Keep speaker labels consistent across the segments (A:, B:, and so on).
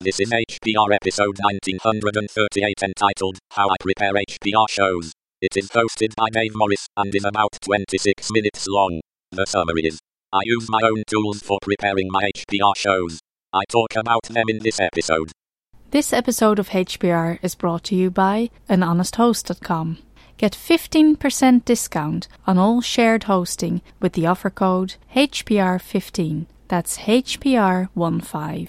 A: This is HPR episode 1938 entitled How I Prepare HPR Shows. It is hosted by Dave Morris and is about 26 minutes long. The summary is I use my own tools for preparing my HPR shows. I talk about them in this episode.
B: This episode of HPR is brought to you by anhonesthost.com. Get 15% discount on all shared hosting with the offer code HPR15. That's HPR15.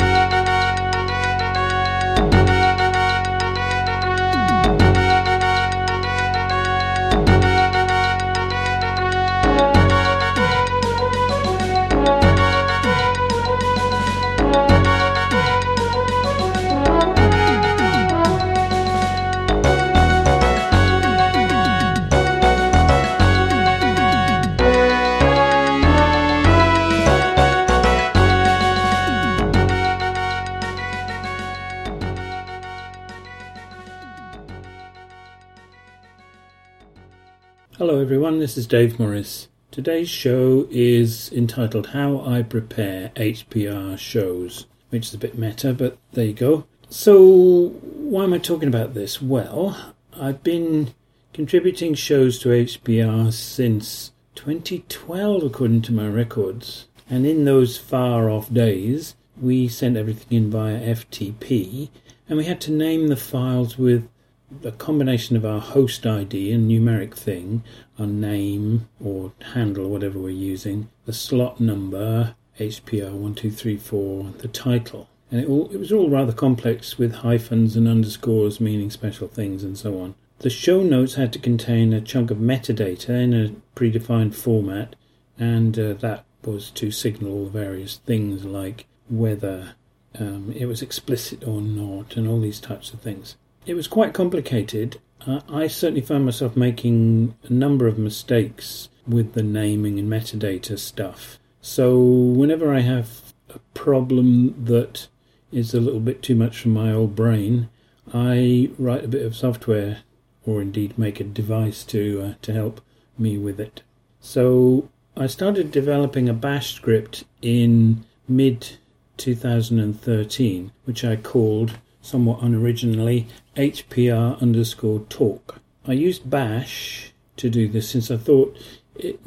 C: everyone, this is Dave Morris. Today's show is entitled How I Prepare HPR Shows, which is a bit meta, but there you go. So, why am I talking about this? Well, I've been contributing shows to HPR since 2012, according to my records. And in those far off days, we sent everything in via FTP, and we had to name the files with a combination of our host ID and numeric thing, our name or handle, whatever we're using, the slot number, HPR1234, the title. And it, all, it was all rather complex with hyphens and underscores meaning special things and so on. The show notes had to contain a chunk of metadata in a predefined format, and uh, that was to signal the various things like whether um, it was explicit or not, and all these types of things. It was quite complicated. Uh, I certainly found myself making a number of mistakes with the naming and metadata stuff. So, whenever I have a problem that is a little bit too much for my old brain, I write a bit of software or indeed make a device to uh, to help me with it. So I started developing a bash script in mid 2013 which I called somewhat unoriginally HPR underscore talk. I used bash to do this since I thought it,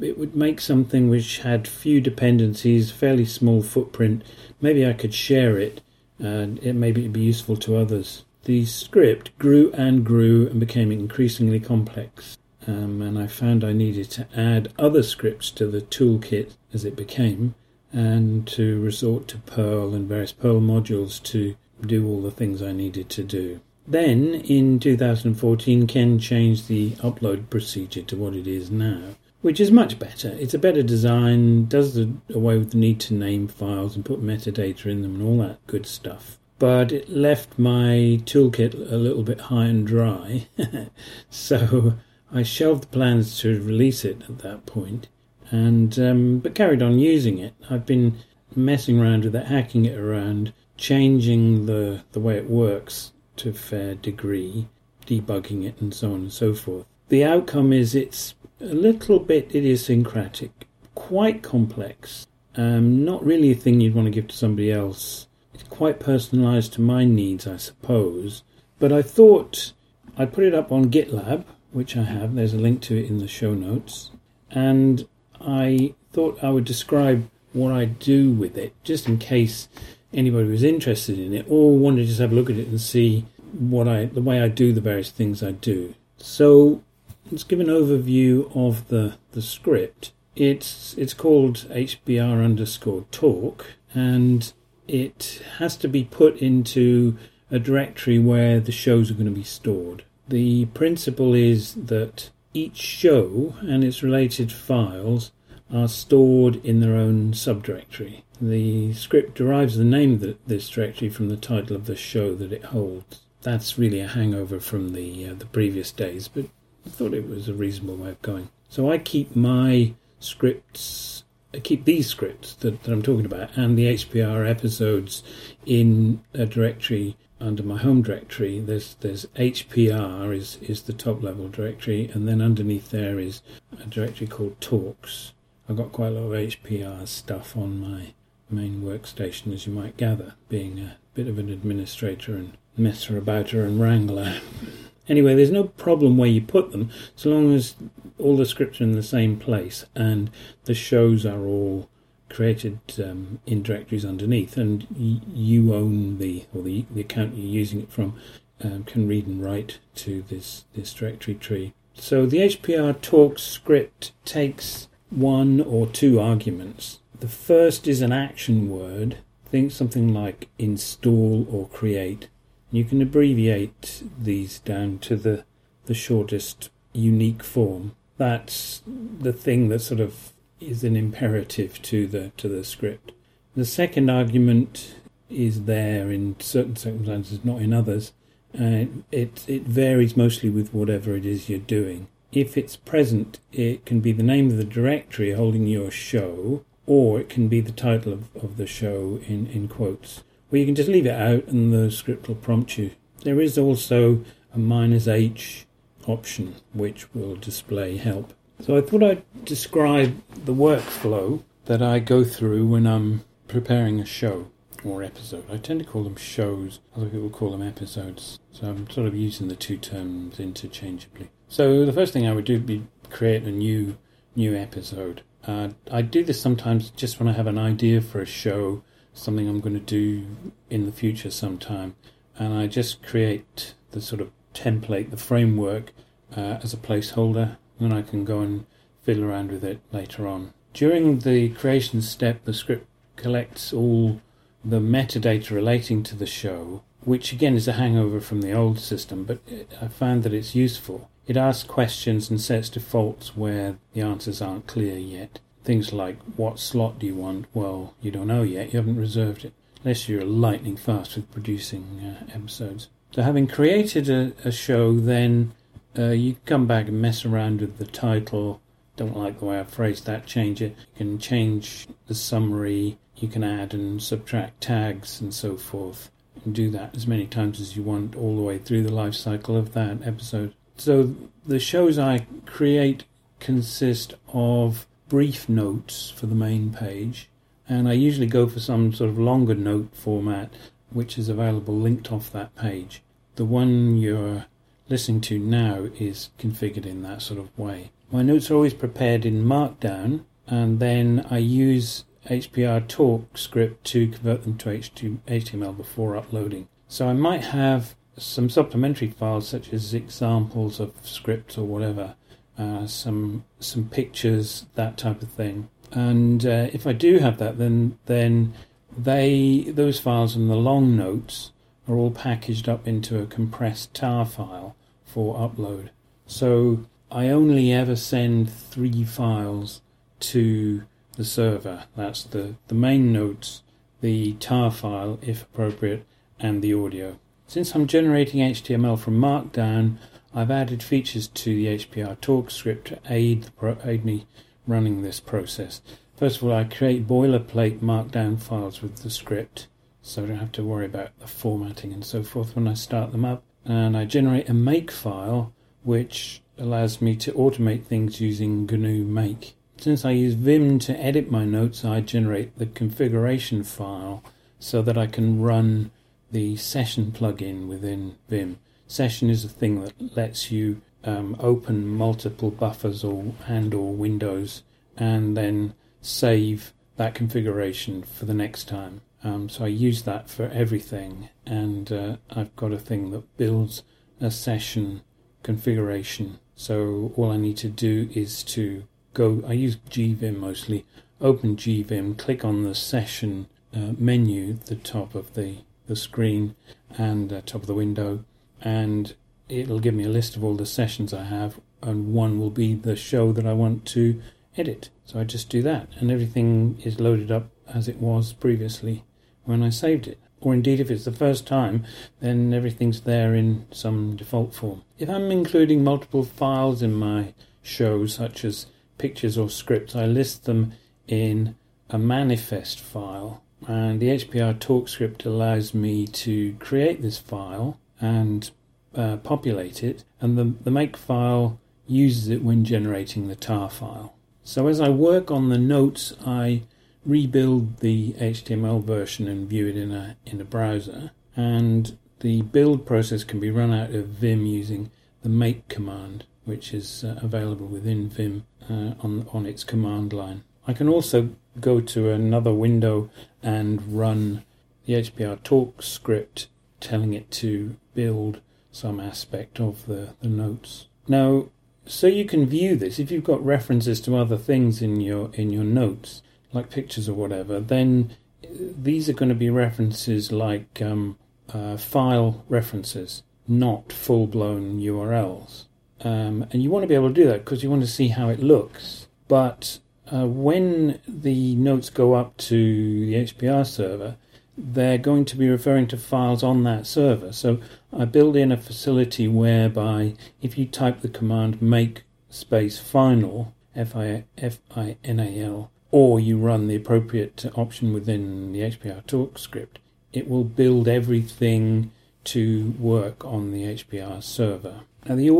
C: it would make something which had few dependencies, fairly small footprint. Maybe I could share it and it maybe it'd be useful to others. The script grew and grew and became increasingly complex. Um, and I found I needed to add other scripts to the toolkit as it became, and to resort to Perl and various Perl modules to do all the things I needed to do. Then in 2014, Ken changed the upload procedure to what it is now, which is much better. It's a better design, does the, away with the need to name files and put metadata in them and all that good stuff. But it left my toolkit a little bit high and dry, so I shelved the plans to release it at that point, and um, but carried on using it. I've been messing around with it, hacking it around, changing the, the way it works to a fair degree, debugging it, and so on and so forth. The outcome is it's a little bit idiosyncratic, quite complex, um, not really a thing you'd want to give to somebody else. It's quite personalized to my needs, I suppose. But I thought I'd put it up on GitLab, which I have. There's a link to it in the show notes. And I thought I would describe what I do with it, just in case anybody was interested in it or wanted to just have a look at it and see what I the way I do the various things I do. So let's give an overview of the, the script. It's it's called HPR underscore talk and it has to be put into a directory where the shows are going to be stored. The principle is that each show and its related files are stored in their own subdirectory. The script derives the name of this directory from the title of the show that it holds. That's really a hangover from the uh, the previous days, but I thought it was a reasonable way of going. So I keep my scripts, I keep these scripts that, that I'm talking about, and the HPR episodes in a directory under my home directory. There's there's HPR is is the top level directory, and then underneath there is a directory called Talks I've got quite a lot of HPR stuff on my main workstation, as you might gather, being a bit of an administrator and messer abouter and wrangler. Anyway, there's no problem where you put them, so long as all the scripts are in the same place and the shows are all created um, in directories underneath, and y- you own the or the, the account you're using it from um, can read and write to this this directory tree. So the HPR talk script takes one or two arguments. The first is an action word. Think something like install or create. You can abbreviate these down to the the shortest unique form. That's the thing that sort of is an imperative to the to the script. The second argument is there in certain circumstances, not in others. Uh, it it varies mostly with whatever it is you're doing. If it's present, it can be the name of the directory holding your show, or it can be the title of, of the show in, in quotes. Or you can just leave it out and the script will prompt you. There is also a minus H option which will display help. So I thought I'd describe the workflow that I go through when I'm preparing a show or episode. I tend to call them shows, other people call them episodes. So I'm sort of using the two terms interchangeably. So the first thing I would do would be create a new new episode. Uh, I do this sometimes just when I have an idea for a show, something I'm going to do in the future sometime, and I just create the sort of template, the framework uh, as a placeholder, and then I can go and fiddle around with it later on. During the creation step, the script collects all the metadata relating to the show, which again is a hangover from the old system, but I found that it's useful. It asks questions and sets defaults where the answers aren't clear yet. Things like, what slot do you want? Well, you don't know yet, you haven't reserved it, unless you're lightning fast with producing uh, episodes. So, having created a, a show, then uh, you come back and mess around with the title. Don't like the way I phrased that, change it. You can change the summary, you can add and subtract tags and so forth. And do that as many times as you want all the way through the life cycle of that episode. So the shows I create consist of brief notes for the main page, and I usually go for some sort of longer note format which is available linked off that page. The one you're listening to now is configured in that sort of way. My notes are always prepared in Markdown, and then I use HPR Talk script to convert them to HTML before uploading. So I might have some supplementary files such as examples of scripts or whatever, uh, some some pictures, that type of thing. And uh, if I do have that, then then they those files and the long notes are all packaged up into a compressed tar file for upload. So I only ever send three files to the server. That's the, the main notes, the tar file, if appropriate, and the audio. Since I'm generating HTML from Markdown, I've added features to the HPR talk script to aid, aid me running this process. First of all, I create boilerplate Markdown files with the script, so I don't have to worry about the formatting and so forth when I start them up. And I generate a make file, which allows me to automate things using GNU Make. Since I use Vim to edit my notes, I generate the configuration file so that I can run the session plugin within Vim. Session is a thing that lets you um, open multiple buffers or and or windows and then save that configuration for the next time. Um, so I use that for everything, and uh, I've got a thing that builds a session configuration. So all I need to do is to go, I use GVim mostly, open GVim, click on the session uh, menu at the top of the, the screen and uh, top of the window, and it'll give me a list of all the sessions I have, and one will be the show that I want to edit. So I just do that, and everything is loaded up as it was previously when I saved it. Or indeed, if it's the first time, then everything's there in some default form. If I'm including multiple files in my show, such as pictures or scripts, I list them in a manifest file. And the HPR talk script allows me to create this file and uh, populate it, and the, the make file uses it when generating the tar file. So as I work on the notes, I rebuild the HTML version and view it in a in a browser. And the build process can be run out of Vim using the make command, which is uh, available within Vim uh, on on its command line. I can also go to another window and run the HPR talk script telling it to build some aspect of the, the notes. Now, so you can view this, if you've got references to other things in your in your notes, like pictures or whatever, then these are going to be references like um, uh, file references, not full blown URLs. Um, and you want to be able to do that because you want to see how it looks. But uh, when the notes go up to the HPR server, they're going to be referring to files on that server. So I build in a facility whereby if you type the command make space final, F I F I N A L, or you run the appropriate option within the HPR talk script, it will build everything to work on the HPR server. Now, the,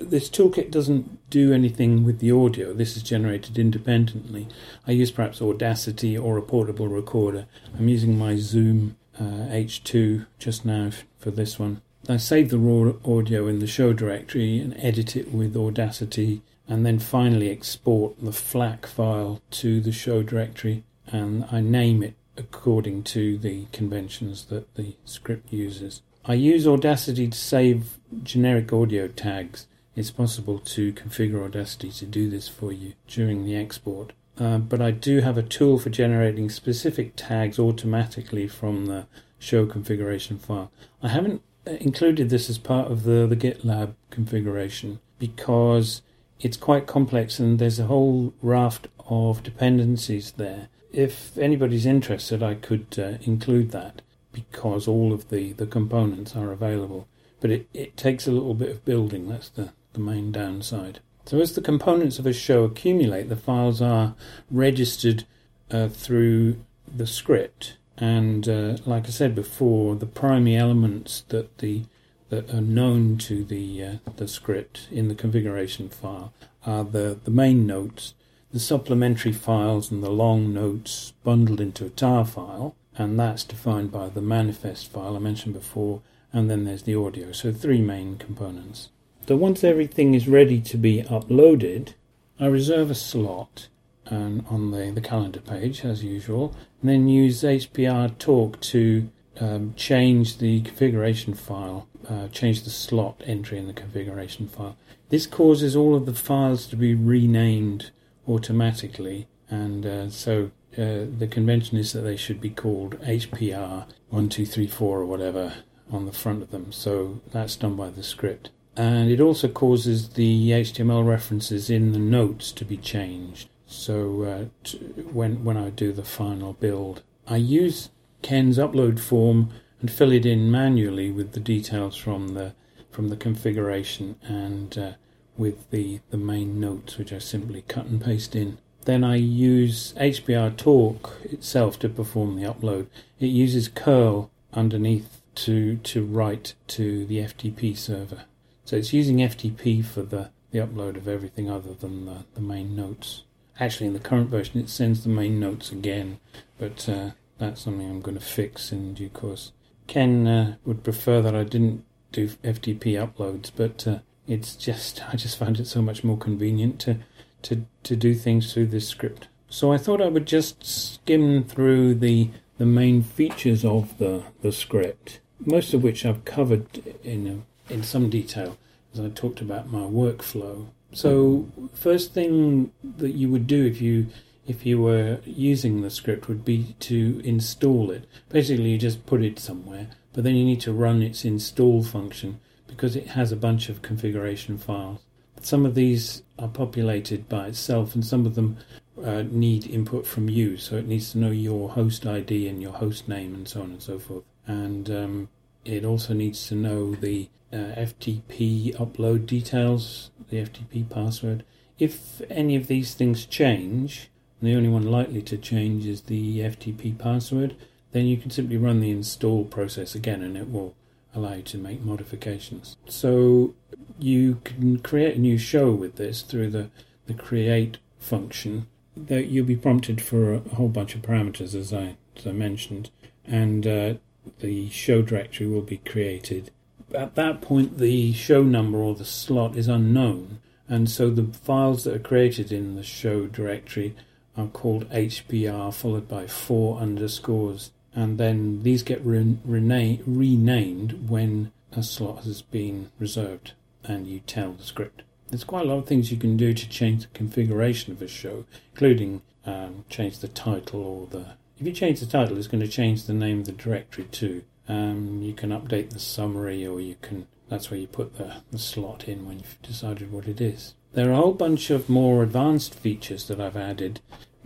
C: this toolkit doesn't do anything with the audio. This is generated independently. I use perhaps Audacity or a portable recorder. I'm using my Zoom uh, H2 just now for this one. I save the raw audio in the show directory and edit it with Audacity, and then finally export the FLAC file to the show directory, and I name it according to the conventions that the script uses. I use Audacity to save generic audio tags. It's possible to configure Audacity to do this for you during the export. Uh, but I do have a tool for generating specific tags automatically from the show configuration file. I haven't included this as part of the, the GitLab configuration because it's quite complex and there's a whole raft of dependencies there. If anybody's interested, I could uh, include that because all of the, the components are available. But it, it takes a little bit of building, that's the, the main downside. So as the components of a show accumulate, the files are registered uh, through the script. And uh, like I said before, the primary elements that the that are known to the uh, the script in the configuration file are the, the main notes, the supplementary files, and the long notes bundled into a tar file and that's defined by the manifest file I mentioned before, and then there's the audio. So three main components. So once everything is ready to be uploaded, I reserve a slot and on the, the calendar page as usual, and then use HPR Talk to um, change the configuration file, uh, change the slot entry in the configuration file. This causes all of the files to be renamed automatically, and uh, so uh, the convention is that they should be called HPR 1234 or whatever on the front of them. So that's done by the script. And it also causes the HTML references in the notes to be changed. So uh, when when I do the final build, I use Ken's upload form and fill it in manually with the details from the from the configuration and uh, with the the main notes, which I simply cut and paste in. Then I use HPR Talk itself to perform the upload. It uses curl underneath to to write to the FTP server. So it's using FTP for the, the upload of everything other than the, the main notes. Actually, in the current version, it sends the main notes again, but uh, that's something I'm going to fix in due course. Ken uh, would prefer that I didn't do FTP uploads, but uh, it's just I just found it so much more convenient to to, to do things through this script. So I thought I would just skim through the, the main features of the, the script, most of which I've covered in, a, in some detail as I talked about my workflow. So first thing that you would do if you if you were using the script would be to install it. Basically, you just put it somewhere, but then you need to run its install function because it has a bunch of configuration files. Some of these are populated by itself, and some of them uh, need input from you. So it needs to know your host ID and your host name, and so on and so forth. And um, it also needs to know the uh, FTP upload details, the FTP password. If any of these things change, the only one likely to change is the FTP password, then you can simply run the install process again and it will allow you to make modifications. So you can create a new show with this through the, the create function, that you'll be prompted for a whole bunch of parameters, as I, as I mentioned, and uh, the show directory will be created. At that point, the show number or the slot is unknown, and so the files that are created in the show directory are called HPR followed by four underscores, and then these get re- rena- renamed when a slot has been reserved and you tell the script. There's quite a lot of things you can do to change the configuration of a show, including um, change the title or the. If you change the title, it's going to change the name of the directory too. Um, you can update the summary, or you can. That's where you put the, the slot in when you've decided what it is. There are a whole bunch of more advanced features that I've added,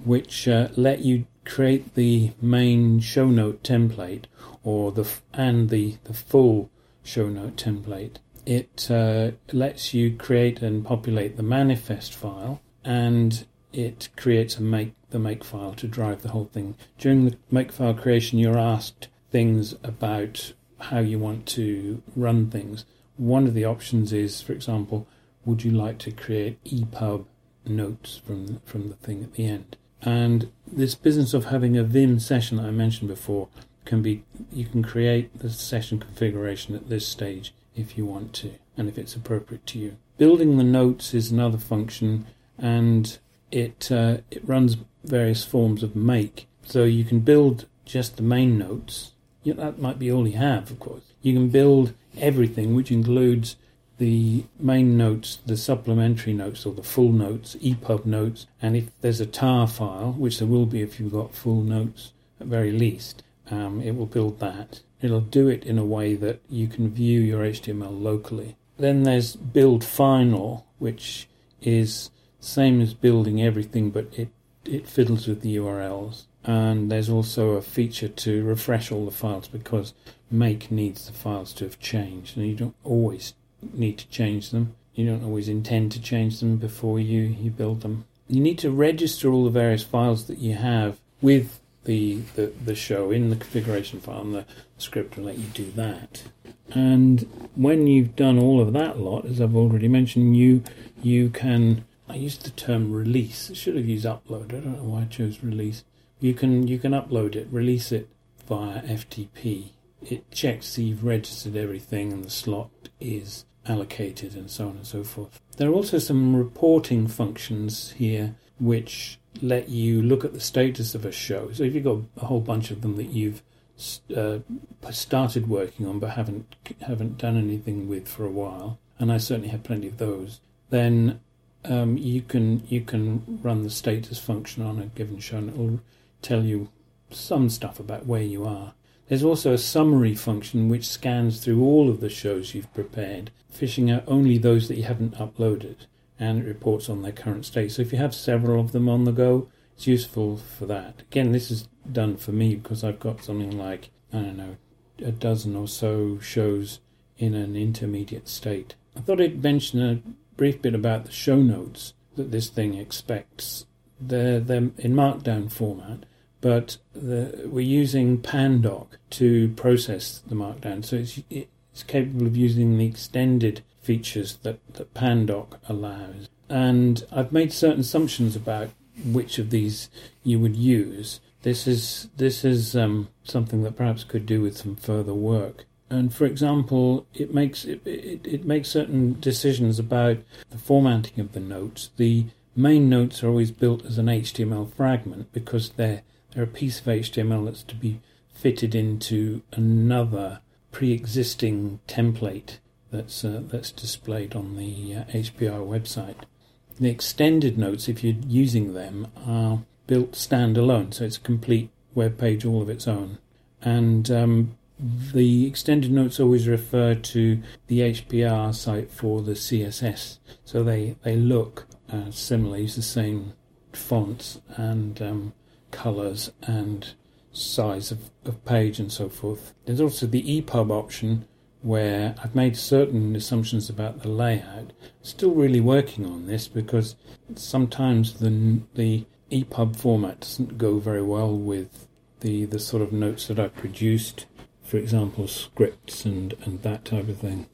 C: which uh, let you create the main show note template or the and the the full show note template it uh, lets you create and populate the manifest file and it creates a make the make file to drive the whole thing. During the make file creation, you're asked things about how you want to run things. One of the options is, for example, would you like to create EPUB notes from from the thing at the end? And this business of having a Vim session that I mentioned before can be you can create the session configuration at this stage if you want to and if it's appropriate to you. Building the notes is another function and it uh, it runs various forms of make. So you can build just the main notes. Yeah, that might be all you have, of course. You can build everything, which includes the main notes, the supplementary notes, or the full notes, EPUB notes, and if there's a tar file, which there will be if you've got full notes at very least, um, it will build that. It'll do it in a way that you can view your HTML locally. Then there's build final, which is same as building everything, but it, it fiddles with the URLs. And there's also a feature to refresh all the files because make needs the files to have changed, and you don't always need to change them. You don't always intend to change them before you, you build them. You need to register all the various files that you have with the, the, the show in the configuration file, and the script will let you do that. And when you've done all of that lot, as I've already mentioned, you you can. I used the term release. I should have used upload. I don't know why I chose release. You can you can upload it, release it via FTP. It checks see you've registered everything and the slot is allocated and so on and so forth. There are also some reporting functions here which let you look at the status of a show. So if you've got a whole bunch of them that you've uh, started working on but haven't haven't done anything with for a while, and I certainly have plenty of those, then um, you can you can run the status function on a given show, and it will tell you some stuff about where you are. There's also a summary function which scans through all of the shows you've prepared, fishing out only those that you haven't uploaded and it reports on their current state. So if you have several of them on the go, it's useful for that. Again, this is done for me because I've got something like, I don't know, a dozen or so shows in an intermediate state. I thought I'd mention a brief bit about the show notes that this thing expects. They're, they're in Markdown format, but the, we're using Pandoc to process the Markdown, so it's, it's capable of using the extended features that, that Pandoc allows. And I've made certain assumptions about which of these you would use. This is this is um, something that perhaps could do with some further work. And for example, it makes it, it, it makes certain decisions about the formatting of the notes. The main notes are always built as an HTML fragment because they're they're a piece of HTML that's to be fitted into another pre-existing template that's uh, that's displayed on the uh, HPR website. The extended notes, if you're using them, are built standalone, so it's a complete web page all of its own. And um, the extended notes always refer to the HPR site for the CSS, so they they look uh, similar, use the same fonts and um, colors and size of, of page and so forth. There's also the EPUB option, where I've made certain assumptions about the layout. Still really working on this because sometimes the the EPUB format doesn't go very well with the the sort of notes that I've produced, for example, scripts and and that type of thing.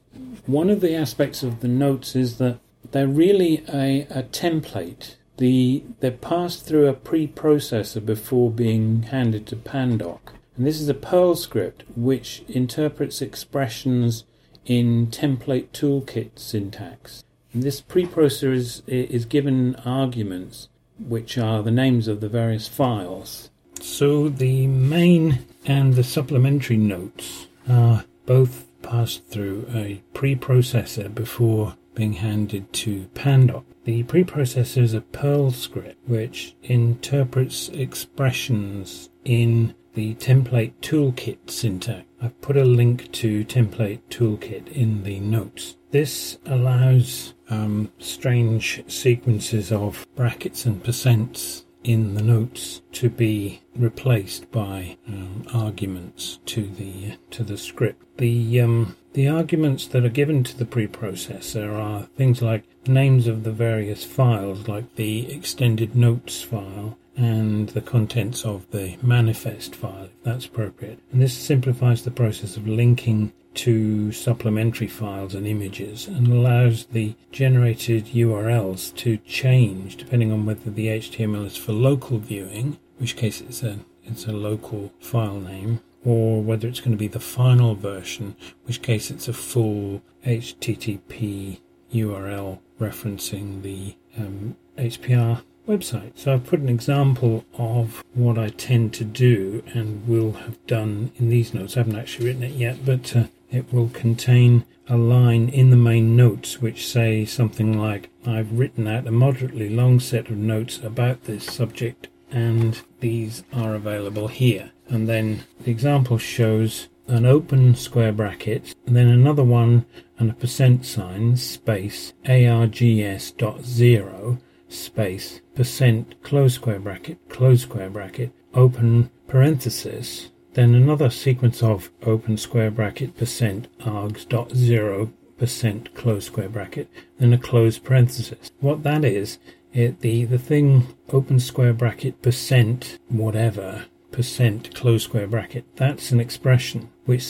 C: One of the aspects of the notes is that they're really a, a template. The they're passed through a preprocessor before being handed to Pandoc. And this is a Perl script which interprets expressions in template toolkit syntax. And this preprocessor is, is given arguments which are the names of the various files. So the main and the supplementary notes are both passed through a preprocessor before being handed to Pandoc. The preprocessor is a Perl script which interprets expressions in the template toolkit syntax. I've put a link to template toolkit in the notes. This allows um, strange sequences of brackets and percents in the notes to be replaced by um, arguments to the to the script. The um, the arguments that are given to the preprocessor are things like names of the various files, like the extended notes file and the contents of the manifest file, if that's appropriate. And this simplifies the process of linking to supplementary files and images and allows the generated URLs to change depending on whether the HTML is for local viewing, in which case it's a it's a local file name, or whether it's going to be the final version, which case it's a full HTTP URL referencing the um, HPR website. So I've put an example of what I tend to do and will have done in these notes. I haven't actually written it yet, but uh, it will contain a line in the main notes which say something like, I've written out a moderately long set of notes about this subject and these are available here. And then the example shows an open square bracket, and then another one and a percent sign, space, args dot zero, space, percent, close square bracket, close square bracket, open parenthesis, then another sequence of open square bracket percent args dot zero percent close square bracket, then a close parenthesis. What that is, it, the, the thing open square bracket percent whatever percent close square bracket, that's an expression which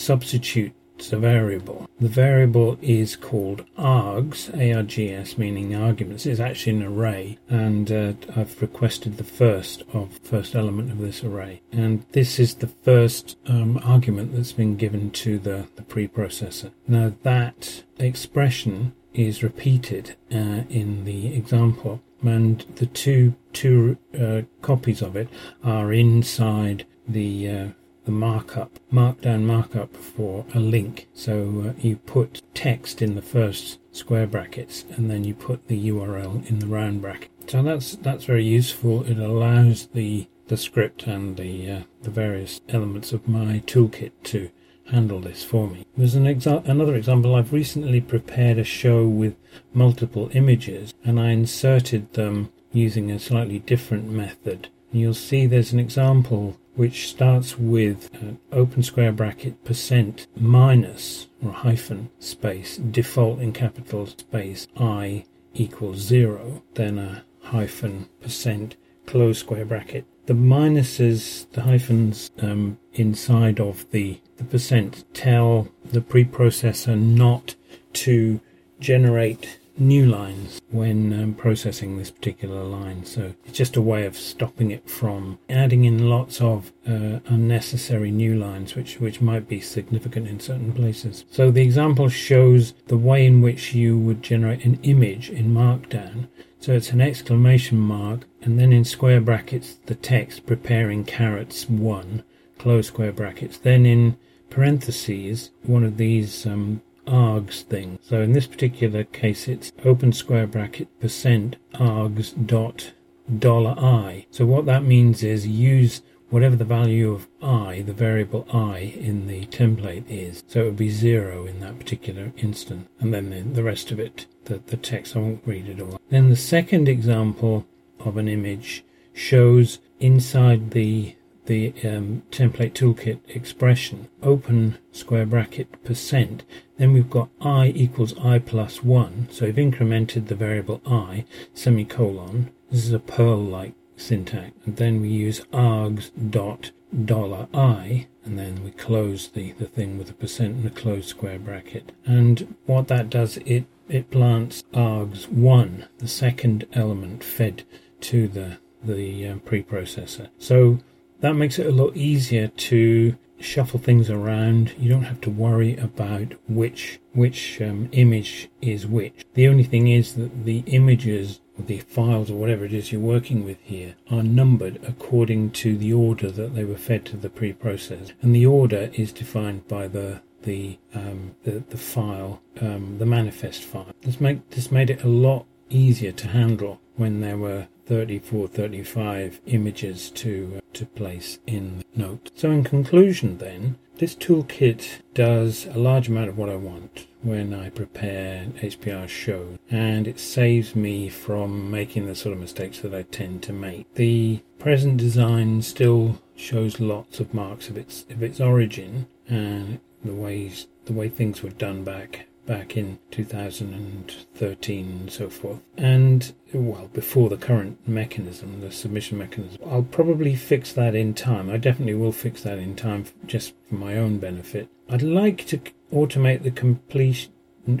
C: substitutes a variable. The variable is called args, args meaning arguments. It's actually an array, and uh, I've requested the first of first element of this array. And this is the first um, argument that's been given to the, the preprocessor. Now that expression is repeated uh, in the example and the two two uh, copies of it are inside the uh, the markup, markdown markup for a link. So uh, you put text in the first square brackets and then you put the URL in the round bracket. So that's that's very useful. It allows the the script and the uh, the various elements of my toolkit to handle this for me. There's an exa- another example. I've recently prepared a show with multiple images and I inserted them using a slightly different method. You'll see there's an example which starts with an open square bracket percent minus or hyphen space default in capital space i equals zero, then a hyphen percent close square bracket. The minuses, the hyphens um, inside of the, the percent tell the preprocessor not to generate new lines when um, processing this particular line. So it's just a way of stopping it from adding in lots of uh, unnecessary new lines, which, which might be significant in certain places. So the example shows the way in which you would generate an image in Markdown. So it's an exclamation mark, and then in square brackets, the text preparing carrots one, close square brackets. Then in parentheses, one of these um, args thing. So in this particular case, it's open square bracket percent args dot dollar i. So what that means is use whatever the value of i, the variable i in the template is. So it would be zero in that particular instance. And then the, the rest of it, the, the text, I won't read it all. Then the second example of an image shows inside the the um, template toolkit expression, open square bracket percent, then we've got i equals i plus 1. So we've incremented the variable i, semicolon. This is a Perl-like syntax. And then we use args dot dollar i, and then we close the, the thing with a percent and a closed square bracket. And what that does, it, it plants args 1, the second element fed to the the um, preprocessor. So that makes it a lot easier to shuffle things around. You don't have to worry about which which um, image is which. The only thing is that the images or the files or whatever it is you're working with here are numbered according to the order that they were fed to the preprocessor, and the order is defined by the the um, the, the file, um, the manifest file. This make this made it a lot easier to handle when there were 34, 35 images to uh, to place in the note. So in conclusion, then this toolkit does a large amount of what I want when I prepare HPR shows, and it saves me from making the sort of mistakes that I tend to make. The present design still shows lots of marks of its of its origin and the ways the way things were done back back in 2013 and so forth. And well, before the current mechanism, the submission mechanism, I'll probably fix that in time. I definitely will fix that in time, just for my own benefit. I'd like to automate the completion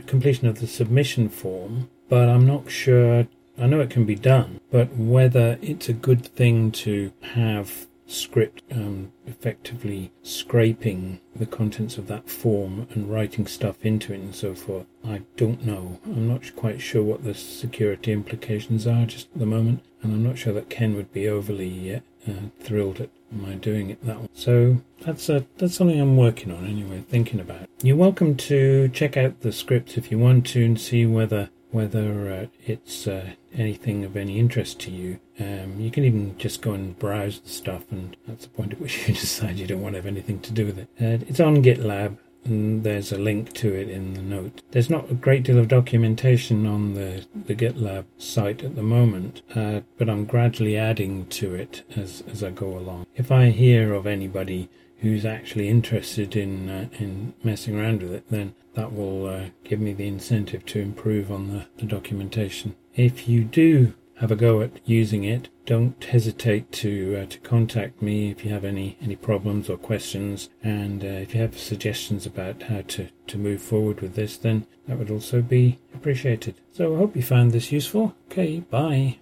C: completion of the submission form, but I'm not sure. I know it can be done, but whether it's a good thing to have script um, effectively scraping the contents of that form and writing stuff into it and so forth. I don't know. I'm not quite sure what the security implications are just at the moment, and I'm not sure that Ken would be overly uh, thrilled at my doing it that way. So that's uh, that's something I'm working on anyway, thinking about. You're welcome to check out the script if you want to and see whether whether uh, it's uh, anything of any interest to you. Um, you can even just go and browse the stuff, and that's the point at which you decide you don't want to have anything to do with it. Uh, it's on GitLab, and there's a link to it in the note. There's not a great deal of documentation on the, the GitLab site at the moment, uh, but I'm gradually adding to it as, as I go along. If I hear of anybody who's actually interested in uh, in messing around with it, then that will uh, give me the incentive to improve on the, the documentation. If you do have a go at using it, don't hesitate to uh, to contact me if you have any any problems or questions, and uh, if you have suggestions about how to to move forward with this, then that would also be appreciated. So I hope you found this useful. Okay, bye.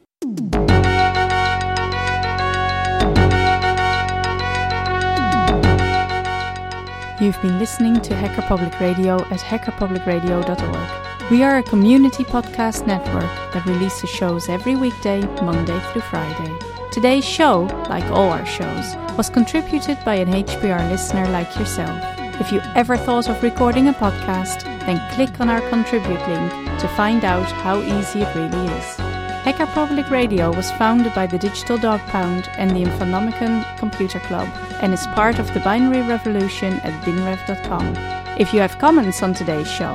B: You've been listening to Hacker Public Radio at hackerpublicradio.org. We are a community podcast network that releases shows every weekday, Monday through Friday. Today's show, like all our shows, was contributed by an HPR listener like yourself. If you ever thought of recording a podcast, then click on our contribute link to find out how easy it really is. Hacker Public Radio was founded by the Digital Dog Pound and the Infonomicon Computer Club and is part of the binary revolution at binrev.com. If you have comments on today's show,